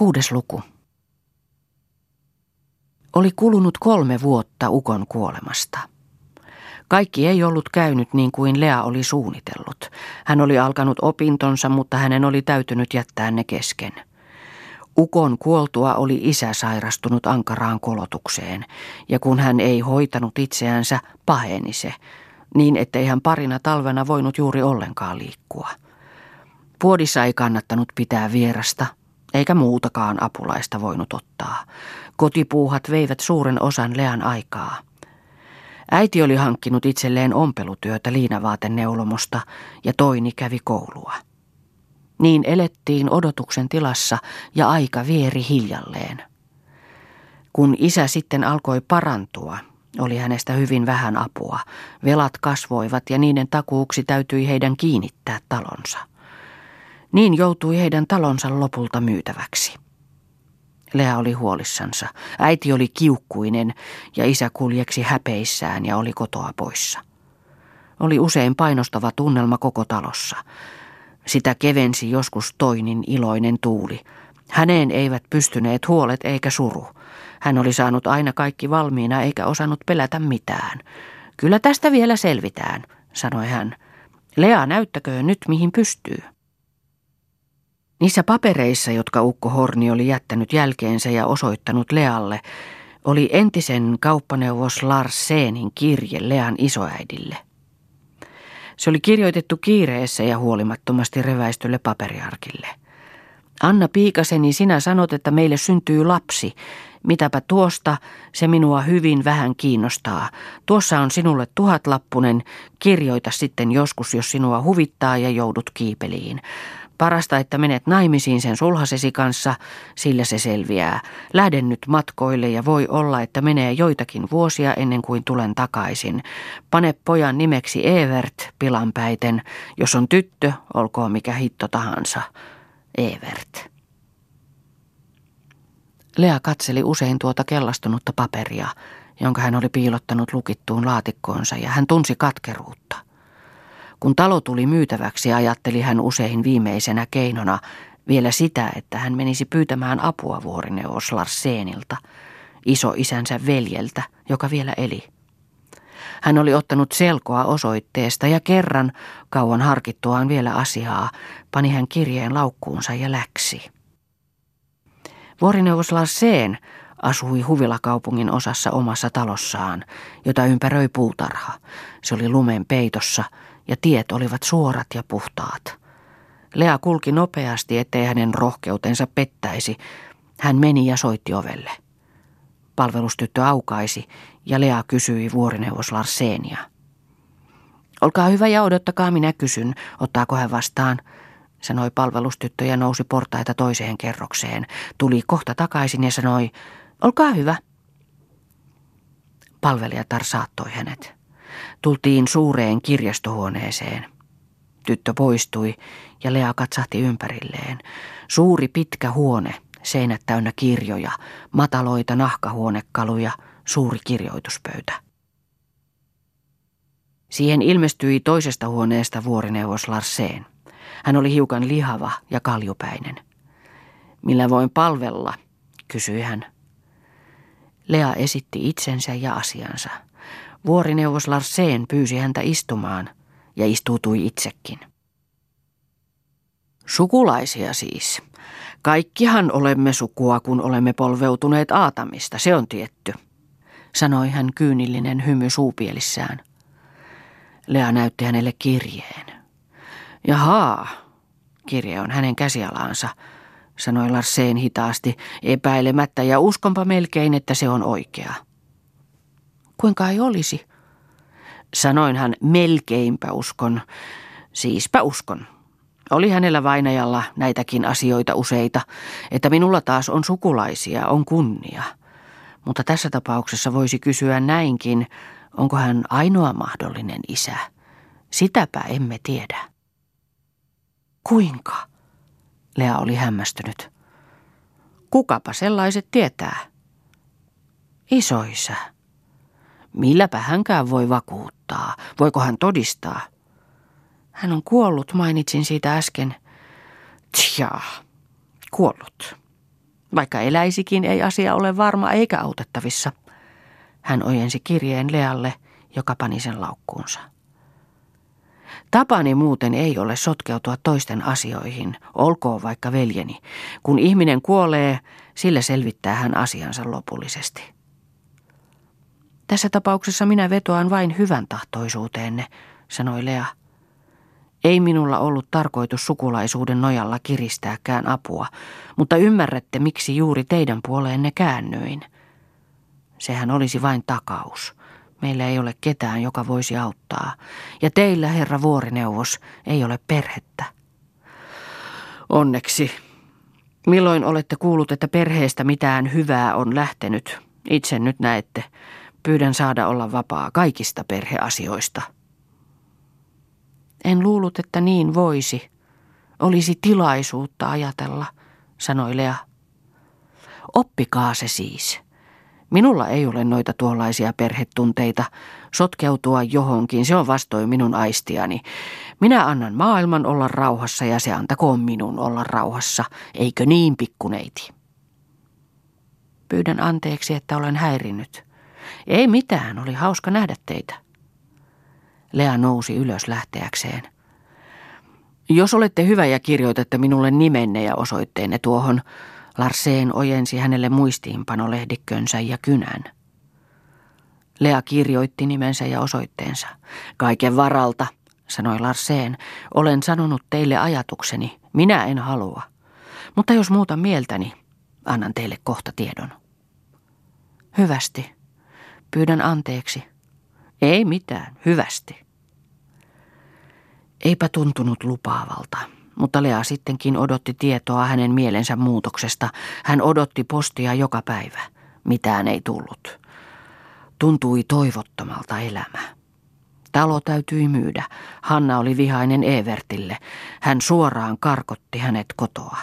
Kuudes luku. Oli kulunut kolme vuotta Ukon kuolemasta. Kaikki ei ollut käynyt niin kuin Lea oli suunnitellut. Hän oli alkanut opintonsa, mutta hänen oli täytynyt jättää ne kesken. Ukon kuoltua oli isä sairastunut ankaraan kolotukseen, ja kun hän ei hoitanut itseänsä, paheni se, niin ettei hän parina talvena voinut juuri ollenkaan liikkua. Puodissa ei kannattanut pitää vierasta, eikä muutakaan apulaista voinut ottaa. Kotipuuhat veivät suuren osan Lean aikaa. Äiti oli hankkinut itselleen ompelutyötä liinavaateneulomosta ja toini kävi koulua. Niin elettiin odotuksen tilassa ja aika vieri hiljalleen. Kun isä sitten alkoi parantua, oli hänestä hyvin vähän apua. Velat kasvoivat ja niiden takuuksi täytyi heidän kiinnittää talonsa. Niin joutui heidän talonsa lopulta myytäväksi. Lea oli huolissansa. Äiti oli kiukkuinen ja isä kuljeksi häpeissään ja oli kotoa poissa. Oli usein painostava tunnelma koko talossa. Sitä kevensi joskus toinin iloinen tuuli. Häneen eivät pystyneet huolet eikä suru. Hän oli saanut aina kaikki valmiina eikä osannut pelätä mitään. Kyllä tästä vielä selvitään, sanoi hän. Lea näyttäköön nyt mihin pystyy. Niissä papereissa, jotka Ukko Horni oli jättänyt jälkeensä ja osoittanut Lealle, oli entisen kauppaneuvos Lars Seenin kirje Lean isoäidille. Se oli kirjoitettu kiireessä ja huolimattomasti reväistylle paperiarkille. Anna Piikaseni, sinä sanot, että meille syntyy lapsi. Mitäpä tuosta, se minua hyvin vähän kiinnostaa. Tuossa on sinulle tuhatlappunen, kirjoita sitten joskus, jos sinua huvittaa ja joudut kiipeliin. Parasta, että menet naimisiin sen sulhasesi kanssa, sillä se selviää. Lähden nyt matkoille ja voi olla, että menee joitakin vuosia ennen kuin tulen takaisin. Pane pojan nimeksi Evert pilanpäiten. Jos on tyttö, olkoon mikä hitto tahansa. Evert. Lea katseli usein tuota kellastunutta paperia, jonka hän oli piilottanut lukittuun laatikkoonsa ja hän tunsi katkeruutta. Kun talo tuli myytäväksi, ajatteli hän usein viimeisenä keinona vielä sitä, että hän menisi pyytämään apua vuorineuvos Larsenilta, isoisänsä veljeltä, joka vielä eli. Hän oli ottanut selkoa osoitteesta ja kerran, kauan harkittuaan vielä asiaa, pani hän kirjeen laukkuunsa ja läksi. Vuorineuvos Larsen asui Huvilakaupungin osassa omassa talossaan, jota ympäröi puutarha. Se oli lumen peitossa ja tiet olivat suorat ja puhtaat. Lea kulki nopeasti, ettei hänen rohkeutensa pettäisi. Hän meni ja soitti ovelle. Palvelustyttö aukaisi ja Lea kysyi vuorineuvos Larsenia. Olkaa hyvä ja odottakaa, minä kysyn, ottaako hän vastaan, sanoi palvelustyttö ja nousi portaita toiseen kerrokseen. Tuli kohta takaisin ja sanoi, olkaa hyvä. Palvelijatar saattoi hänet. Tultiin suureen kirjastohuoneeseen. Tyttö poistui ja Lea katsahti ympärilleen. Suuri pitkä huone, seinät täynnä kirjoja, mataloita nahkahuonekaluja, suuri kirjoituspöytä. Siihen ilmestyi toisesta huoneesta vuorineuvos Larseen. Hän oli hiukan lihava ja kaljupäinen. Millä voin palvella, kysyi hän. Lea esitti itsensä ja asiansa. Vuorineuvos Larseen pyysi häntä istumaan ja istuutui itsekin. Sukulaisia siis. Kaikkihan olemme sukua, kun olemme polveutuneet Aatamista, se on tietty, sanoi hän kyynillinen hymy suupielissään. Lea näytti hänelle kirjeen. Jahaa, kirje on hänen käsialaansa, sanoi Larseen hitaasti, epäilemättä ja uskonpa melkein, että se on oikea. Kuinka ei olisi? Sanoin hän melkeinpä uskon, siispä uskon. Oli hänellä vainajalla näitäkin asioita useita, että minulla taas on sukulaisia, on kunnia. Mutta tässä tapauksessa voisi kysyä näinkin, onko hän ainoa mahdollinen isä. Sitäpä emme tiedä. Kuinka? Lea oli hämmästynyt. Kukapa sellaiset tietää? Isoisä. Milläpä hänkään voi vakuuttaa? Voiko hän todistaa? Hän on kuollut, mainitsin siitä äsken. Tja, kuollut. Vaikka eläisikin, ei asia ole varma eikä autettavissa. Hän ojensi kirjeen Lealle, joka pani sen laukkuunsa. Tapani muuten ei ole sotkeutua toisten asioihin, olkoon vaikka veljeni. Kun ihminen kuolee, sillä selvittää hän asiansa lopullisesti. Tässä tapauksessa minä vetoan vain hyvän tahtoisuuteenne, sanoi Lea. Ei minulla ollut tarkoitus sukulaisuuden nojalla kiristääkään apua, mutta ymmärrätte, miksi juuri teidän puoleenne käännyin. Sehän olisi vain takaus. Meillä ei ole ketään, joka voisi auttaa. Ja teillä, herra vuorineuvos, ei ole perhettä. Onneksi. Milloin olette kuullut, että perheestä mitään hyvää on lähtenyt? Itse nyt näette. Pyydän saada olla vapaa kaikista perheasioista. En luullut, että niin voisi. Olisi tilaisuutta ajatella, sanoi Lea. Oppikaa se siis. Minulla ei ole noita tuollaisia perhetunteita. Sotkeutua johonkin, se on vastoin minun aistiani. Minä annan maailman olla rauhassa ja se antakoon minun olla rauhassa, eikö niin pikkuneiti? Pyydän anteeksi, että olen häirinnyt. Ei mitään, oli hauska nähdä teitä. Lea nousi ylös lähteäkseen. Jos olette hyvä ja kirjoitatte minulle nimenne ja osoitteenne tuohon, Larseen ojensi hänelle muistiinpanolehdikkönsä ja kynän. Lea kirjoitti nimensä ja osoitteensa. Kaiken varalta, sanoi Larseen, olen sanonut teille ajatukseni. Minä en halua. Mutta jos muuta mieltäni, annan teille kohta tiedon. Hyvästi. Pyydän anteeksi. Ei mitään, hyvästi. Eipä tuntunut lupaavalta. Mutta Lea sittenkin odotti tietoa hänen mielensä muutoksesta. Hän odotti postia joka päivä. Mitään ei tullut. Tuntui toivottomalta elämä. Talo täytyi myydä. Hanna oli vihainen Evertille. Hän suoraan karkotti hänet kotoa.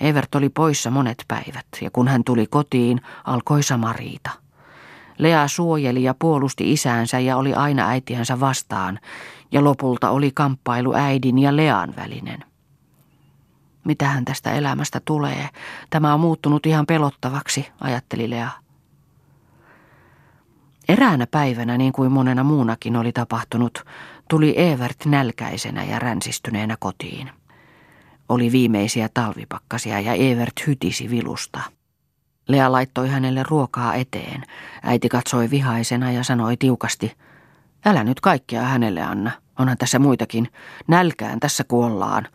Evert oli poissa monet päivät, ja kun hän tuli kotiin, alkoi sama riita. Lea suojeli ja puolusti isäänsä ja oli aina äitiänsä vastaan, ja lopulta oli kamppailu äidin ja Lean välinen. Mitähän tästä elämästä tulee? Tämä on muuttunut ihan pelottavaksi, ajatteli Lea. Eräänä päivänä, niin kuin monena muunakin oli tapahtunut, tuli Evert nälkäisenä ja ränsistyneenä kotiin. Oli viimeisiä talvipakkasia ja Evert hytisi vilusta. Lea laittoi hänelle ruokaa eteen. Äiti katsoi vihaisena ja sanoi tiukasti, älä nyt kaikkea hänelle anna, onhan tässä muitakin, nälkään tässä kuollaan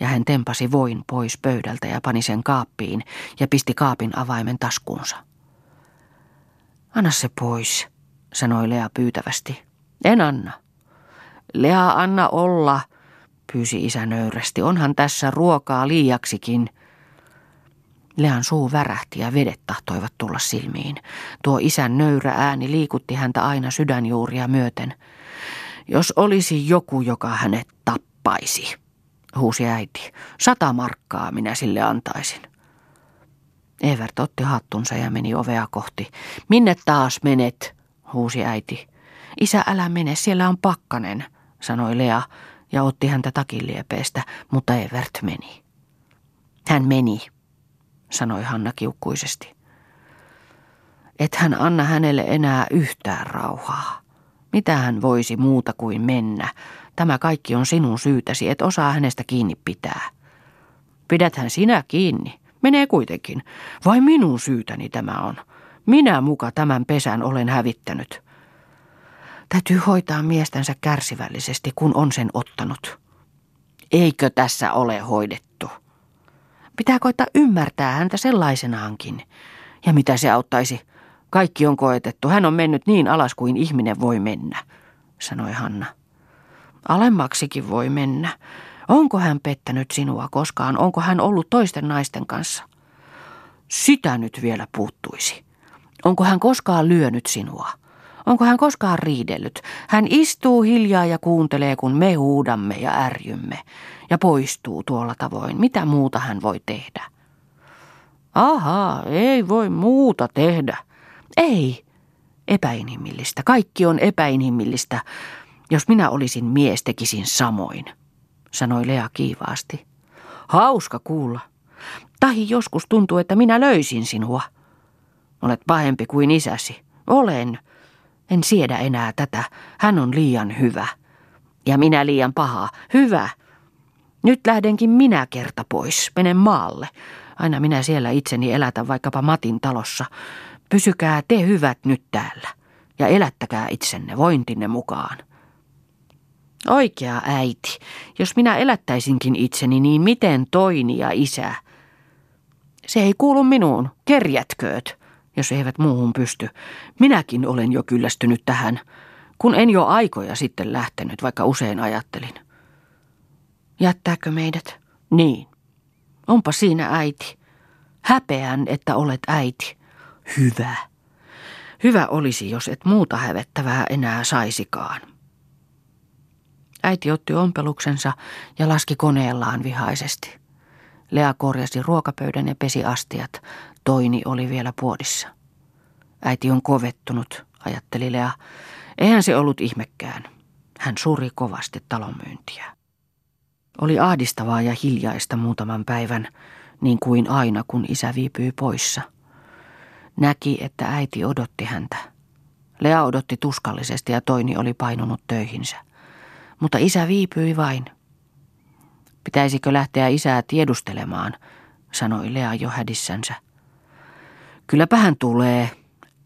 ja hän tempasi voin pois pöydältä ja pani sen kaappiin ja pisti kaapin avaimen taskuunsa. Anna se pois, sanoi Lea pyytävästi. En anna. Lea, anna olla, pyysi isä nöyrästi. Onhan tässä ruokaa liiaksikin. Lean suu värähti ja vedet tahtoivat tulla silmiin. Tuo isän nöyrä ääni liikutti häntä aina sydänjuuria myöten. Jos olisi joku, joka hänet tappaisi huusi äiti. Sata markkaa minä sille antaisin. Evert otti hattunsa ja meni ovea kohti. Minne taas menet? huusi äiti. Isä, älä mene, siellä on pakkanen, sanoi Lea ja otti häntä takiliepeestä, mutta Evert meni. Hän meni, sanoi Hanna kiukkuisesti. Et hän anna hänelle enää yhtään rauhaa. Mitä hän voisi muuta kuin mennä, Tämä kaikki on sinun syytäsi, et osaa hänestä kiinni pitää. Pidäthän sinä kiinni. Menee kuitenkin. Vai minun syytäni tämä on? Minä muka tämän pesän olen hävittänyt. Täytyy hoitaa miestänsä kärsivällisesti, kun on sen ottanut. Eikö tässä ole hoidettu? Pitää koittaa ymmärtää häntä sellaisenaankin. Ja mitä se auttaisi? Kaikki on koetettu. Hän on mennyt niin alas kuin ihminen voi mennä, sanoi Hanna. Alemmaksikin voi mennä. Onko hän pettänyt sinua koskaan? Onko hän ollut toisten naisten kanssa? Sitä nyt vielä puuttuisi. Onko hän koskaan lyönyt sinua? Onko hän koskaan riidellyt? Hän istuu hiljaa ja kuuntelee, kun me huudamme ja ärjymme, ja poistuu tuolla tavoin. Mitä muuta hän voi tehdä? Ahaa, ei voi muuta tehdä. Ei. Epäinhimillistä. Kaikki on epäinhimillistä. Jos minä olisin mies, tekisin samoin, sanoi Lea kiivaasti. Hauska kuulla. Tahi joskus tuntuu, että minä löysin sinua. Olet pahempi kuin isäsi. Olen. En siedä enää tätä. Hän on liian hyvä. Ja minä liian paha. Hyvä. Nyt lähdenkin minä kerta pois. Menen maalle. Aina minä siellä itseni elätän vaikkapa Matin talossa. Pysykää te hyvät nyt täällä. Ja elättäkää itsenne vointinne mukaan. Oikea äiti, jos minä elättäisinkin itseni, niin miten toini ja isä? Se ei kuulu minuun, kerjätkööt, jos eivät muuhun pysty. Minäkin olen jo kyllästynyt tähän, kun en jo aikoja sitten lähtenyt, vaikka usein ajattelin. Jättääkö meidät? Niin. Onpa siinä äiti. Häpeän, että olet äiti. Hyvä. Hyvä olisi, jos et muuta hävettävää enää saisikaan. Äiti otti ompeluksensa ja laski koneellaan vihaisesti. Lea korjasi ruokapöydän ja pesi astiat. Toini oli vielä puodissa. Äiti on kovettunut, ajatteli Lea. Eihän se ollut ihmekään. Hän suri kovasti talonmyyntiä. Oli ahdistavaa ja hiljaista muutaman päivän, niin kuin aina kun isä viipyi poissa. Näki, että äiti odotti häntä. Lea odotti tuskallisesti ja Toini oli painunut töihinsä. Mutta isä viipyi vain. Pitäisikö lähteä isää tiedustelemaan, sanoi Lea jo hädissänsä. Kylläpä hän tulee,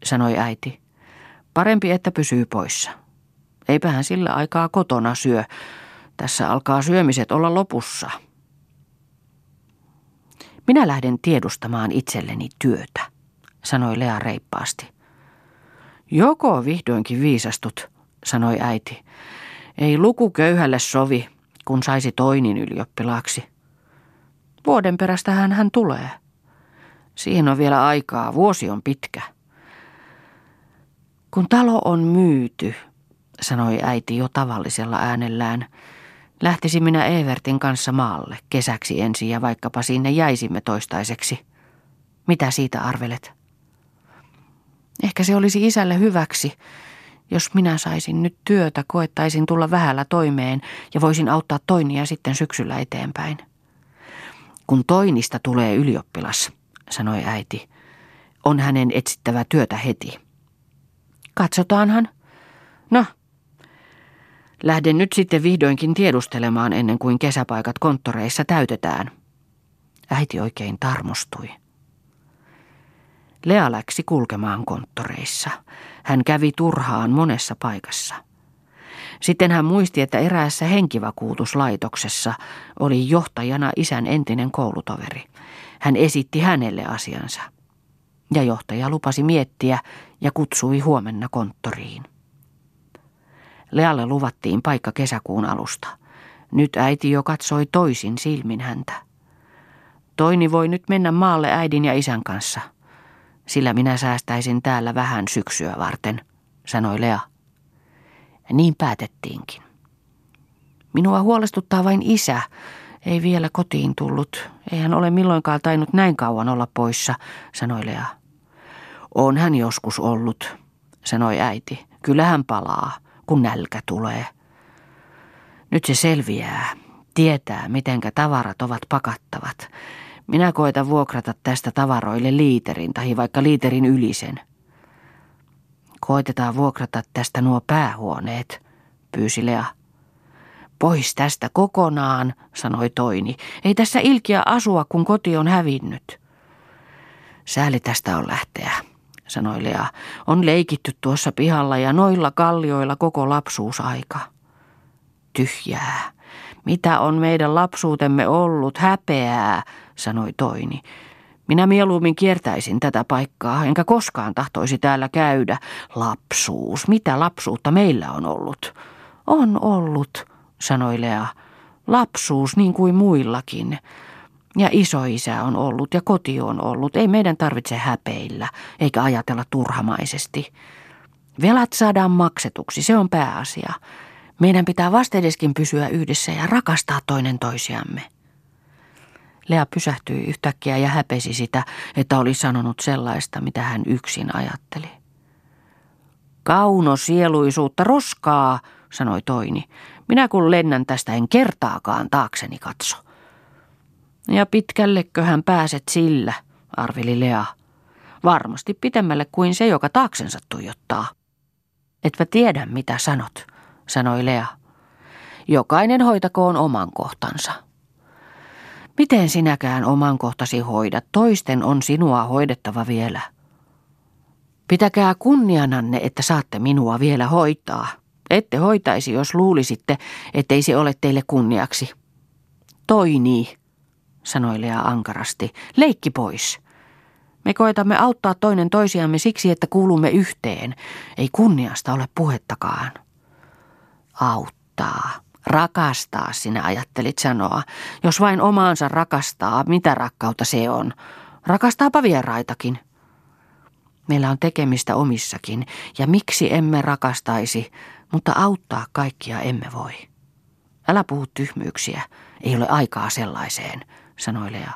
sanoi äiti. Parempi, että pysyy poissa. Eipä hän sillä aikaa kotona syö. Tässä alkaa syömiset olla lopussa. Minä lähden tiedustamaan itselleni työtä, sanoi Lea reippaasti. Joko vihdoinkin viisastut, sanoi äiti. Ei luku köyhälle sovi, kun saisi toinin ylioppilaaksi. Vuoden perästä hän, hän tulee. Siihen on vielä aikaa, vuosi on pitkä. Kun talo on myyty, sanoi äiti jo tavallisella äänellään, lähtisi minä Evertin kanssa maalle kesäksi ensin ja vaikkapa sinne jäisimme toistaiseksi. Mitä siitä arvelet? Ehkä se olisi isälle hyväksi, jos minä saisin nyt työtä, koettaisin tulla vähällä toimeen ja voisin auttaa Toinia sitten syksyllä eteenpäin. Kun Toinista tulee ylioppilas, sanoi äiti, on hänen etsittävä työtä heti. Katsotaanhan. No, lähden nyt sitten vihdoinkin tiedustelemaan ennen kuin kesäpaikat konttoreissa täytetään. Äiti oikein tarmostui. Lea läksi kulkemaan konttoreissa. Hän kävi turhaan monessa paikassa. Sitten hän muisti, että eräässä henkivakuutuslaitoksessa oli johtajana isän entinen koulutoveri. Hän esitti hänelle asiansa. Ja johtaja lupasi miettiä ja kutsui huomenna konttoriin. Lealle luvattiin paikka kesäkuun alusta. Nyt äiti jo katsoi toisin silmin häntä. Toini voi nyt mennä maalle äidin ja isän kanssa – sillä minä säästäisin täällä vähän syksyä varten, sanoi Lea. Ja niin päätettiinkin. Minua huolestuttaa vain isä. Ei vielä kotiin tullut. Ei hän ole milloinkaan tainnut näin kauan olla poissa, sanoi Lea. On hän joskus ollut, sanoi äiti. Kyllä hän palaa, kun nälkä tulee. Nyt se selviää. Tietää, mitenkä tavarat ovat pakattavat. Minä koitan vuokrata tästä tavaroille liiterin tai vaikka liiterin ylisen. Koitetaan vuokrata tästä nuo päähuoneet, pyysi Lea. Pois tästä kokonaan, sanoi Toini. Ei tässä ilkiä asua, kun koti on hävinnyt. Sääli tästä on lähteä, sanoi Lea. On leikitty tuossa pihalla ja noilla kallioilla koko lapsuusaika. Tyhjää. Mitä on meidän lapsuutemme ollut? Häpeää, sanoi Toini. Minä mieluummin kiertäisin tätä paikkaa, enkä koskaan tahtoisi täällä käydä. Lapsuus, mitä lapsuutta meillä on ollut? On ollut, sanoi Lea. Lapsuus niin kuin muillakin. Ja isoisä on ollut ja koti on ollut. Ei meidän tarvitse häpeillä, eikä ajatella turhamaisesti. Velat saadaan maksetuksi, se on pääasia. Meidän pitää vastedeskin pysyä yhdessä ja rakastaa toinen toisiamme. Lea pysähtyi yhtäkkiä ja häpesi sitä, että oli sanonut sellaista, mitä hän yksin ajatteli. Kauno sieluisuutta roskaa, sanoi Toini. Minä kun lennän tästä en kertaakaan taakseni katso. Ja pitkälleköhän pääset sillä, arveli Lea. Varmasti pitemmälle kuin se, joka taaksensa tuijottaa. Etpä tiedä, mitä sanot, sanoi Lea. Jokainen hoitakoon oman kohtansa. Miten sinäkään oman kohtasi hoidat, toisten on sinua hoidettava vielä. Pitäkää kunniananne, että saatte minua vielä hoitaa. Ette hoitaisi, jos luulisitte, ettei se ole teille kunniaksi. Toi niin, sanoi Lea ankarasti. Leikki pois. Me koetamme auttaa toinen toisiamme siksi, että kuulumme yhteen. Ei kunniasta ole puhettakaan. Auttaa. Rakastaa, sinä ajattelit sanoa. Jos vain omaansa rakastaa, mitä rakkautta se on? Rakastaapa vieraitakin. Meillä on tekemistä omissakin, ja miksi emme rakastaisi, mutta auttaa kaikkia emme voi. Älä puhu tyhmyyksiä, ei ole aikaa sellaiseen, sanoi Lea.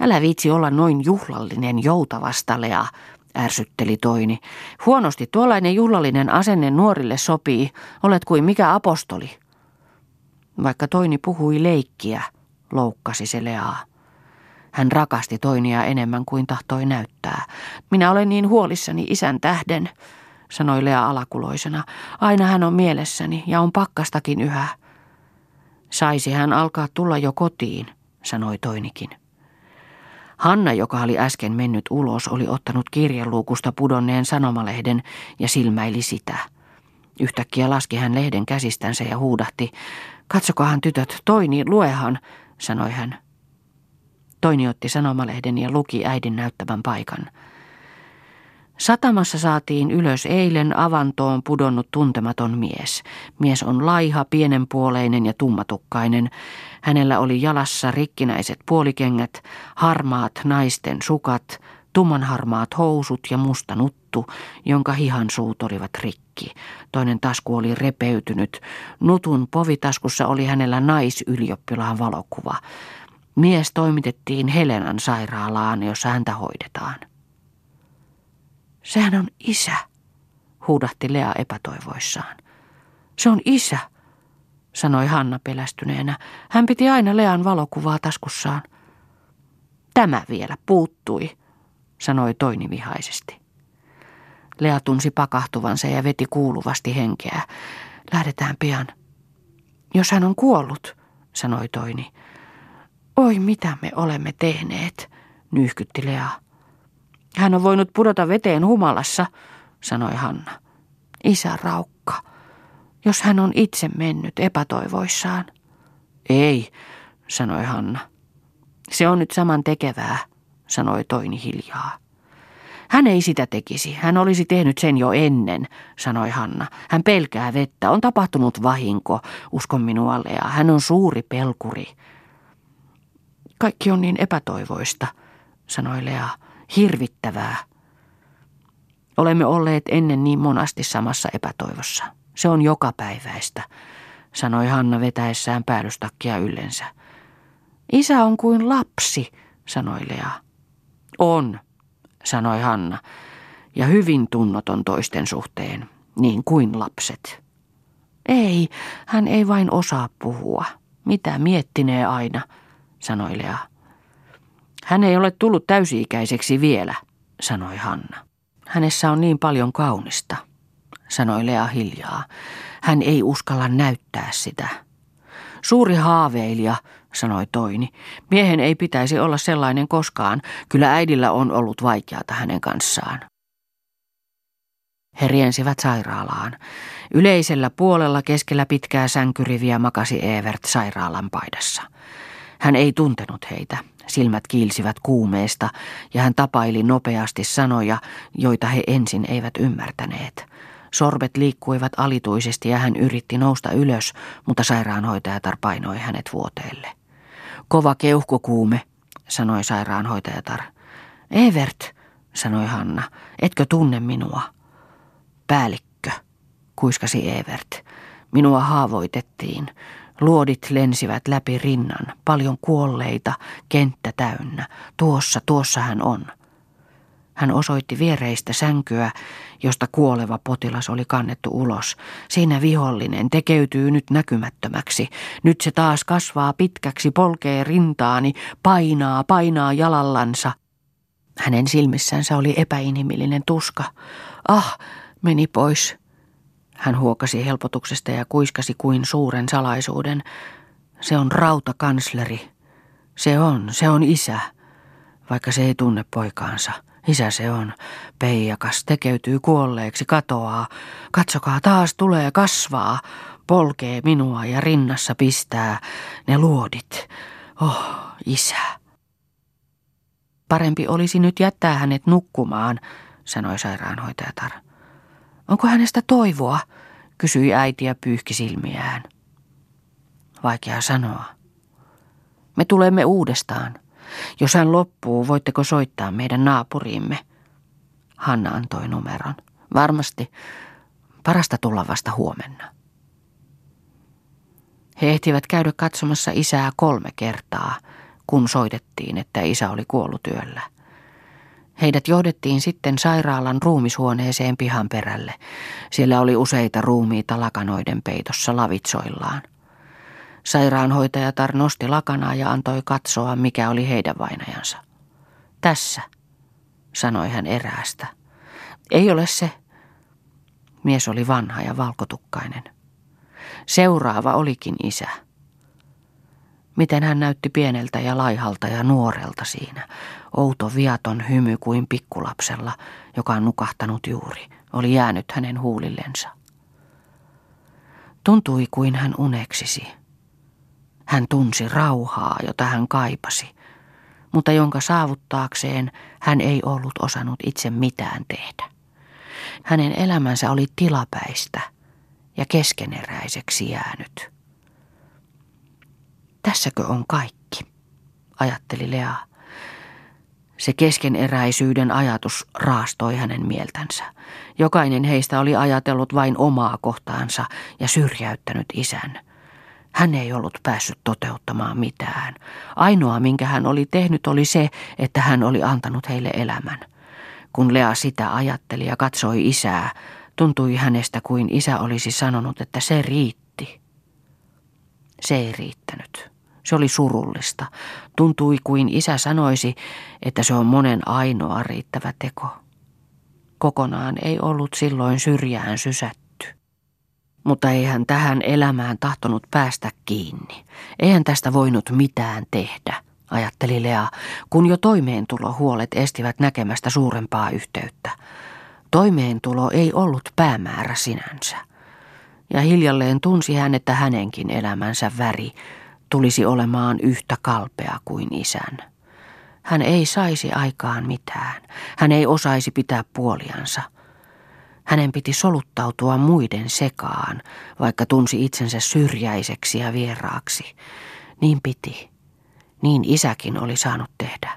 Älä viitsi olla noin juhlallinen joutavasta, Lea, ärsytteli Toini. Huonosti tuollainen juhlallinen asenne nuorille sopii, olet kuin mikä apostoli. Vaikka Toini puhui leikkiä, loukkasi se Leaa. Hän rakasti Toinia enemmän kuin tahtoi näyttää. Minä olen niin huolissani isän tähden, sanoi Lea alakuloisena. Aina hän on mielessäni ja on pakkastakin yhä. Saisi hän alkaa tulla jo kotiin, sanoi Toinikin. Hanna, joka oli äsken mennyt ulos, oli ottanut kirjeluukusta pudonneen sanomalehden ja silmäili sitä. Yhtäkkiä laski hän lehden käsistänsä ja huudahti. Katsokohan tytöt, Toini, luehan, sanoi hän. Toini otti sanomalehden ja luki äidin näyttävän paikan. Satamassa saatiin ylös eilen avantoon pudonnut tuntematon mies. Mies on laiha, pienenpuoleinen ja tummatukkainen. Hänellä oli jalassa rikkinäiset puolikengät, harmaat naisten sukat, tummanharmaat housut ja musta nuttu, jonka hihan suut olivat rikki. Toinen tasku oli repeytynyt. Nutun povitaskussa oli hänellä naisylioppilaan valokuva. Mies toimitettiin Helenan sairaalaan, jossa häntä hoidetaan. Sehän on isä, huudahti Lea epätoivoissaan. Se on isä, sanoi Hanna pelästyneenä. Hän piti aina Lean valokuvaa taskussaan. Tämä vielä puuttui, sanoi Toini vihaisesti. Lea tunsi pakahtuvansa ja veti kuuluvasti henkeä. Lähdetään pian. Jos hän on kuollut, sanoi Toini. Oi, mitä me olemme tehneet, nyyhkytti Lea. Hän on voinut pudota veteen humalassa, sanoi Hanna. Isä raukka, jos hän on itse mennyt epätoivoissaan. Ei, sanoi Hanna. Se on nyt saman tekevää, sanoi Toini hiljaa. Hän ei sitä tekisi. Hän olisi tehnyt sen jo ennen, sanoi Hanna. Hän pelkää vettä. On tapahtunut vahinko. Uskon minua, Lea. Hän on suuri pelkuri. Kaikki on niin epätoivoista, sanoi Lea. Hirvittävää. Olemme olleet ennen niin monasti samassa epätoivossa. Se on jokapäiväistä, sanoi Hanna vetäessään päällystakkia yllensä. Isä on kuin lapsi, sanoi Lea. On, sanoi Hanna, ja hyvin tunnoton toisten suhteen, niin kuin lapset. Ei, hän ei vain osaa puhua. Mitä miettinee aina, sanoi Lea. Hän ei ole tullut täysi-ikäiseksi vielä, sanoi Hanna. Hänessä on niin paljon kaunista, sanoi Lea hiljaa. Hän ei uskalla näyttää sitä. Suuri haaveilija, sanoi Toini. Miehen ei pitäisi olla sellainen koskaan. Kyllä äidillä on ollut vaikeata hänen kanssaan. He riensivät sairaalaan. Yleisellä puolella keskellä pitkää sänkyriviä makasi Evert sairaalan paidassa. Hän ei tuntenut heitä. Silmät kiilsivät kuumeesta ja hän tapaili nopeasti sanoja, joita he ensin eivät ymmärtäneet. Sorvet liikkuivat alituisesti ja hän yritti nousta ylös, mutta sairaanhoitajatar painoi hänet vuoteelle. Kova keuhkokuume, sanoi sairaanhoitajatar. Evert, sanoi Hanna, etkö tunne minua? Päällikkö, kuiskasi Evert. Minua haavoitettiin. Luodit lensivät läpi rinnan, paljon kuolleita, kenttä täynnä. Tuossa, tuossa hän on. Hän osoitti viereistä sänkyä, josta kuoleva potilas oli kannettu ulos. Siinä vihollinen tekeytyy nyt näkymättömäksi. Nyt se taas kasvaa pitkäksi, polkee rintaani, painaa, painaa jalallansa. Hänen silmissänsä oli epäinhimillinen tuska. Ah, meni pois. Hän huokasi helpotuksesta ja kuiskasi kuin suuren salaisuuden. Se on rautakansleri. Se on, se on isä, vaikka se ei tunne poikaansa. Isä se on. Peijakas tekeytyy kuolleeksi, katoaa. Katsokaa, taas tulee kasvaa. Polkee minua ja rinnassa pistää ne luodit. Oh, isä. Parempi olisi nyt jättää hänet nukkumaan, sanoi sairaanhoitajatar. Onko hänestä toivoa? kysyi äiti ja pyyhki silmiään. Vaikea sanoa. Me tulemme uudestaan. Jos hän loppuu, voitteko soittaa meidän naapuriimme? Hanna antoi numeron. Varmasti. Parasta tulla vasta huomenna. He ehtivät käydä katsomassa isää kolme kertaa, kun soitettiin, että isä oli kuollut yöllä. Heidät johdettiin sitten sairaalan ruumishuoneeseen pihan perälle. Siellä oli useita ruumiita lakanoiden peitossa lavitsoillaan. Sairaanhoitajatar nosti lakanaa ja antoi katsoa, mikä oli heidän vainajansa. Tässä, sanoi hän eräästä. Ei ole se. Mies oli vanha ja valkotukkainen. Seuraava olikin isä. Miten hän näytti pieneltä ja laihalta ja nuorelta siinä. Outo viaton hymy kuin pikkulapsella, joka on nukahtanut juuri, oli jäänyt hänen huulillensa. Tuntui kuin hän uneksisi. Hän tunsi rauhaa, jota hän kaipasi, mutta jonka saavuttaakseen hän ei ollut osannut itse mitään tehdä. Hänen elämänsä oli tilapäistä ja keskeneräiseksi jäänyt. Tässäkö on kaikki, ajatteli Lea. Se keskeneräisyyden ajatus raastoi hänen mieltänsä. Jokainen heistä oli ajatellut vain omaa kohtaansa ja syrjäyttänyt isän – hän ei ollut päässyt toteuttamaan mitään. Ainoa, minkä hän oli tehnyt, oli se, että hän oli antanut heille elämän. Kun Lea sitä ajatteli ja katsoi isää, tuntui hänestä kuin isä olisi sanonut, että se riitti. Se ei riittänyt. Se oli surullista. Tuntui kuin isä sanoisi, että se on monen ainoa riittävä teko. Kokonaan ei ollut silloin syrjään sysätty. Mutta ei hän tähän elämään tahtonut päästä kiinni. Eihän tästä voinut mitään tehdä, ajatteli Lea, kun jo toimeentulohuolet estivät näkemästä suurempaa yhteyttä. Toimeentulo ei ollut päämäärä sinänsä. Ja hiljalleen tunsi hän, että hänenkin elämänsä väri tulisi olemaan yhtä kalpea kuin isän. Hän ei saisi aikaan mitään. Hän ei osaisi pitää puoliansa – hänen piti soluttautua muiden sekaan, vaikka tunsi itsensä syrjäiseksi ja vieraaksi. Niin piti. Niin isäkin oli saanut tehdä.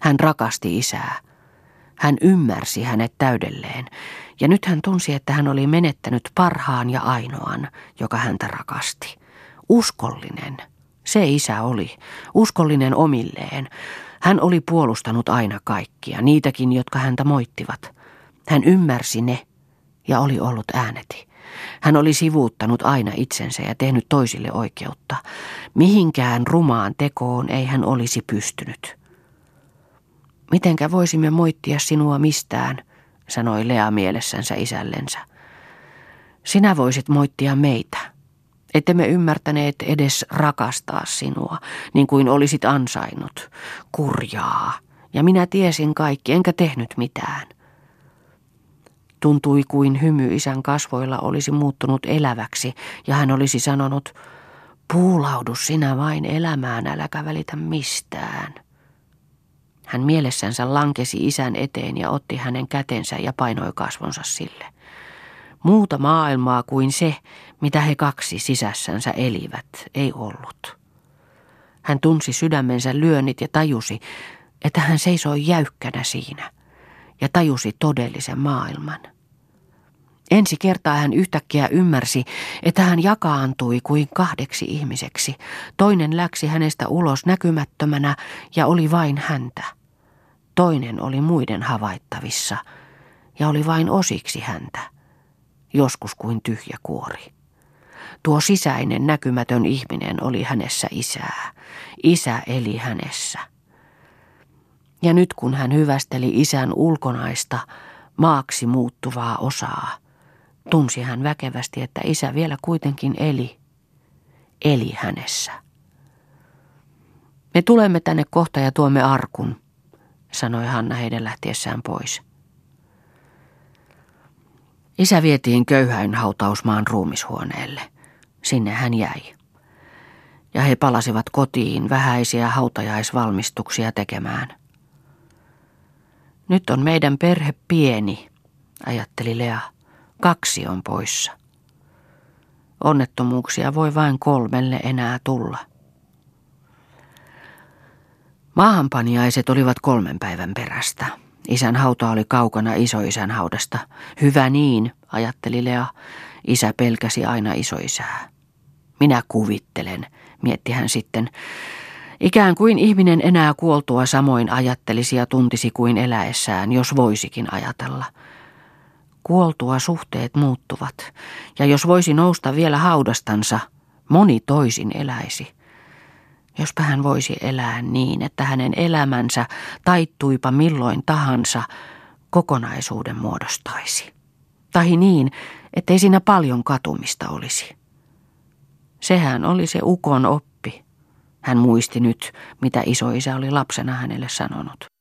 Hän rakasti isää. Hän ymmärsi hänet täydelleen, ja nyt hän tunsi, että hän oli menettänyt parhaan ja ainoan, joka häntä rakasti. Uskollinen. Se isä oli. Uskollinen omilleen. Hän oli puolustanut aina kaikkia, niitäkin, jotka häntä moittivat. Hän ymmärsi ne ja oli ollut ääneti. Hän oli sivuuttanut aina itsensä ja tehnyt toisille oikeutta. Mihinkään rumaan tekoon ei hän olisi pystynyt. Mitenkä voisimme moittia sinua mistään, sanoi Lea mielessänsä isällensä. Sinä voisit moittia meitä. Ette me ymmärtäneet edes rakastaa sinua, niin kuin olisit ansainnut. Kurjaa. Ja minä tiesin kaikki, enkä tehnyt mitään. Tuntui kuin hymy isän kasvoilla olisi muuttunut eläväksi ja hän olisi sanonut, puulaudu sinä vain elämään, äläkä välitä mistään. Hän mielessänsä lankesi isän eteen ja otti hänen kätensä ja painoi kasvonsa sille. Muuta maailmaa kuin se, mitä he kaksi sisässänsä elivät, ei ollut. Hän tunsi sydämensä lyönnit ja tajusi, että hän seisoi jäykkänä siinä ja tajusi todellisen maailman. Ensi kertaa hän yhtäkkiä ymmärsi, että hän jakaantui kuin kahdeksi ihmiseksi. Toinen läksi hänestä ulos näkymättömänä ja oli vain häntä. Toinen oli muiden havaittavissa ja oli vain osiksi häntä, joskus kuin tyhjä kuori. Tuo sisäinen näkymätön ihminen oli hänessä isää. Isä eli hänessä. Ja nyt kun hän hyvästeli isän ulkonaista, maaksi muuttuvaa osaa, tunsi hän väkevästi, että isä vielä kuitenkin eli, eli hänessä. Me tulemme tänne kohta ja tuomme arkun, sanoi Hanna heidän lähtiessään pois. Isä vietiin köyhäin hautausmaan ruumishuoneelle. Sinne hän jäi. Ja he palasivat kotiin vähäisiä hautajaisvalmistuksia tekemään. Nyt on meidän perhe pieni, ajatteli Lea. Kaksi on poissa. Onnettomuuksia voi vain kolmelle enää tulla. Maahanpaniaiset olivat kolmen päivän perästä. Isän hauta oli kaukana isoisän haudasta. Hyvä niin, ajatteli Lea. Isä pelkäsi aina isoisää. Minä kuvittelen, mietti hän sitten. Ikään kuin ihminen enää kuoltua samoin ajattelisi ja tuntisi kuin eläessään, jos voisikin ajatella. Kuoltua suhteet muuttuvat, ja jos voisi nousta vielä haudastansa, moni toisin eläisi. Jospa hän voisi elää niin, että hänen elämänsä, taittuipa milloin tahansa, kokonaisuuden muodostaisi. Tai niin, ettei siinä paljon katumista olisi. Sehän oli se ukon oppi. Hän muisti nyt, mitä isoisä oli lapsena hänelle sanonut.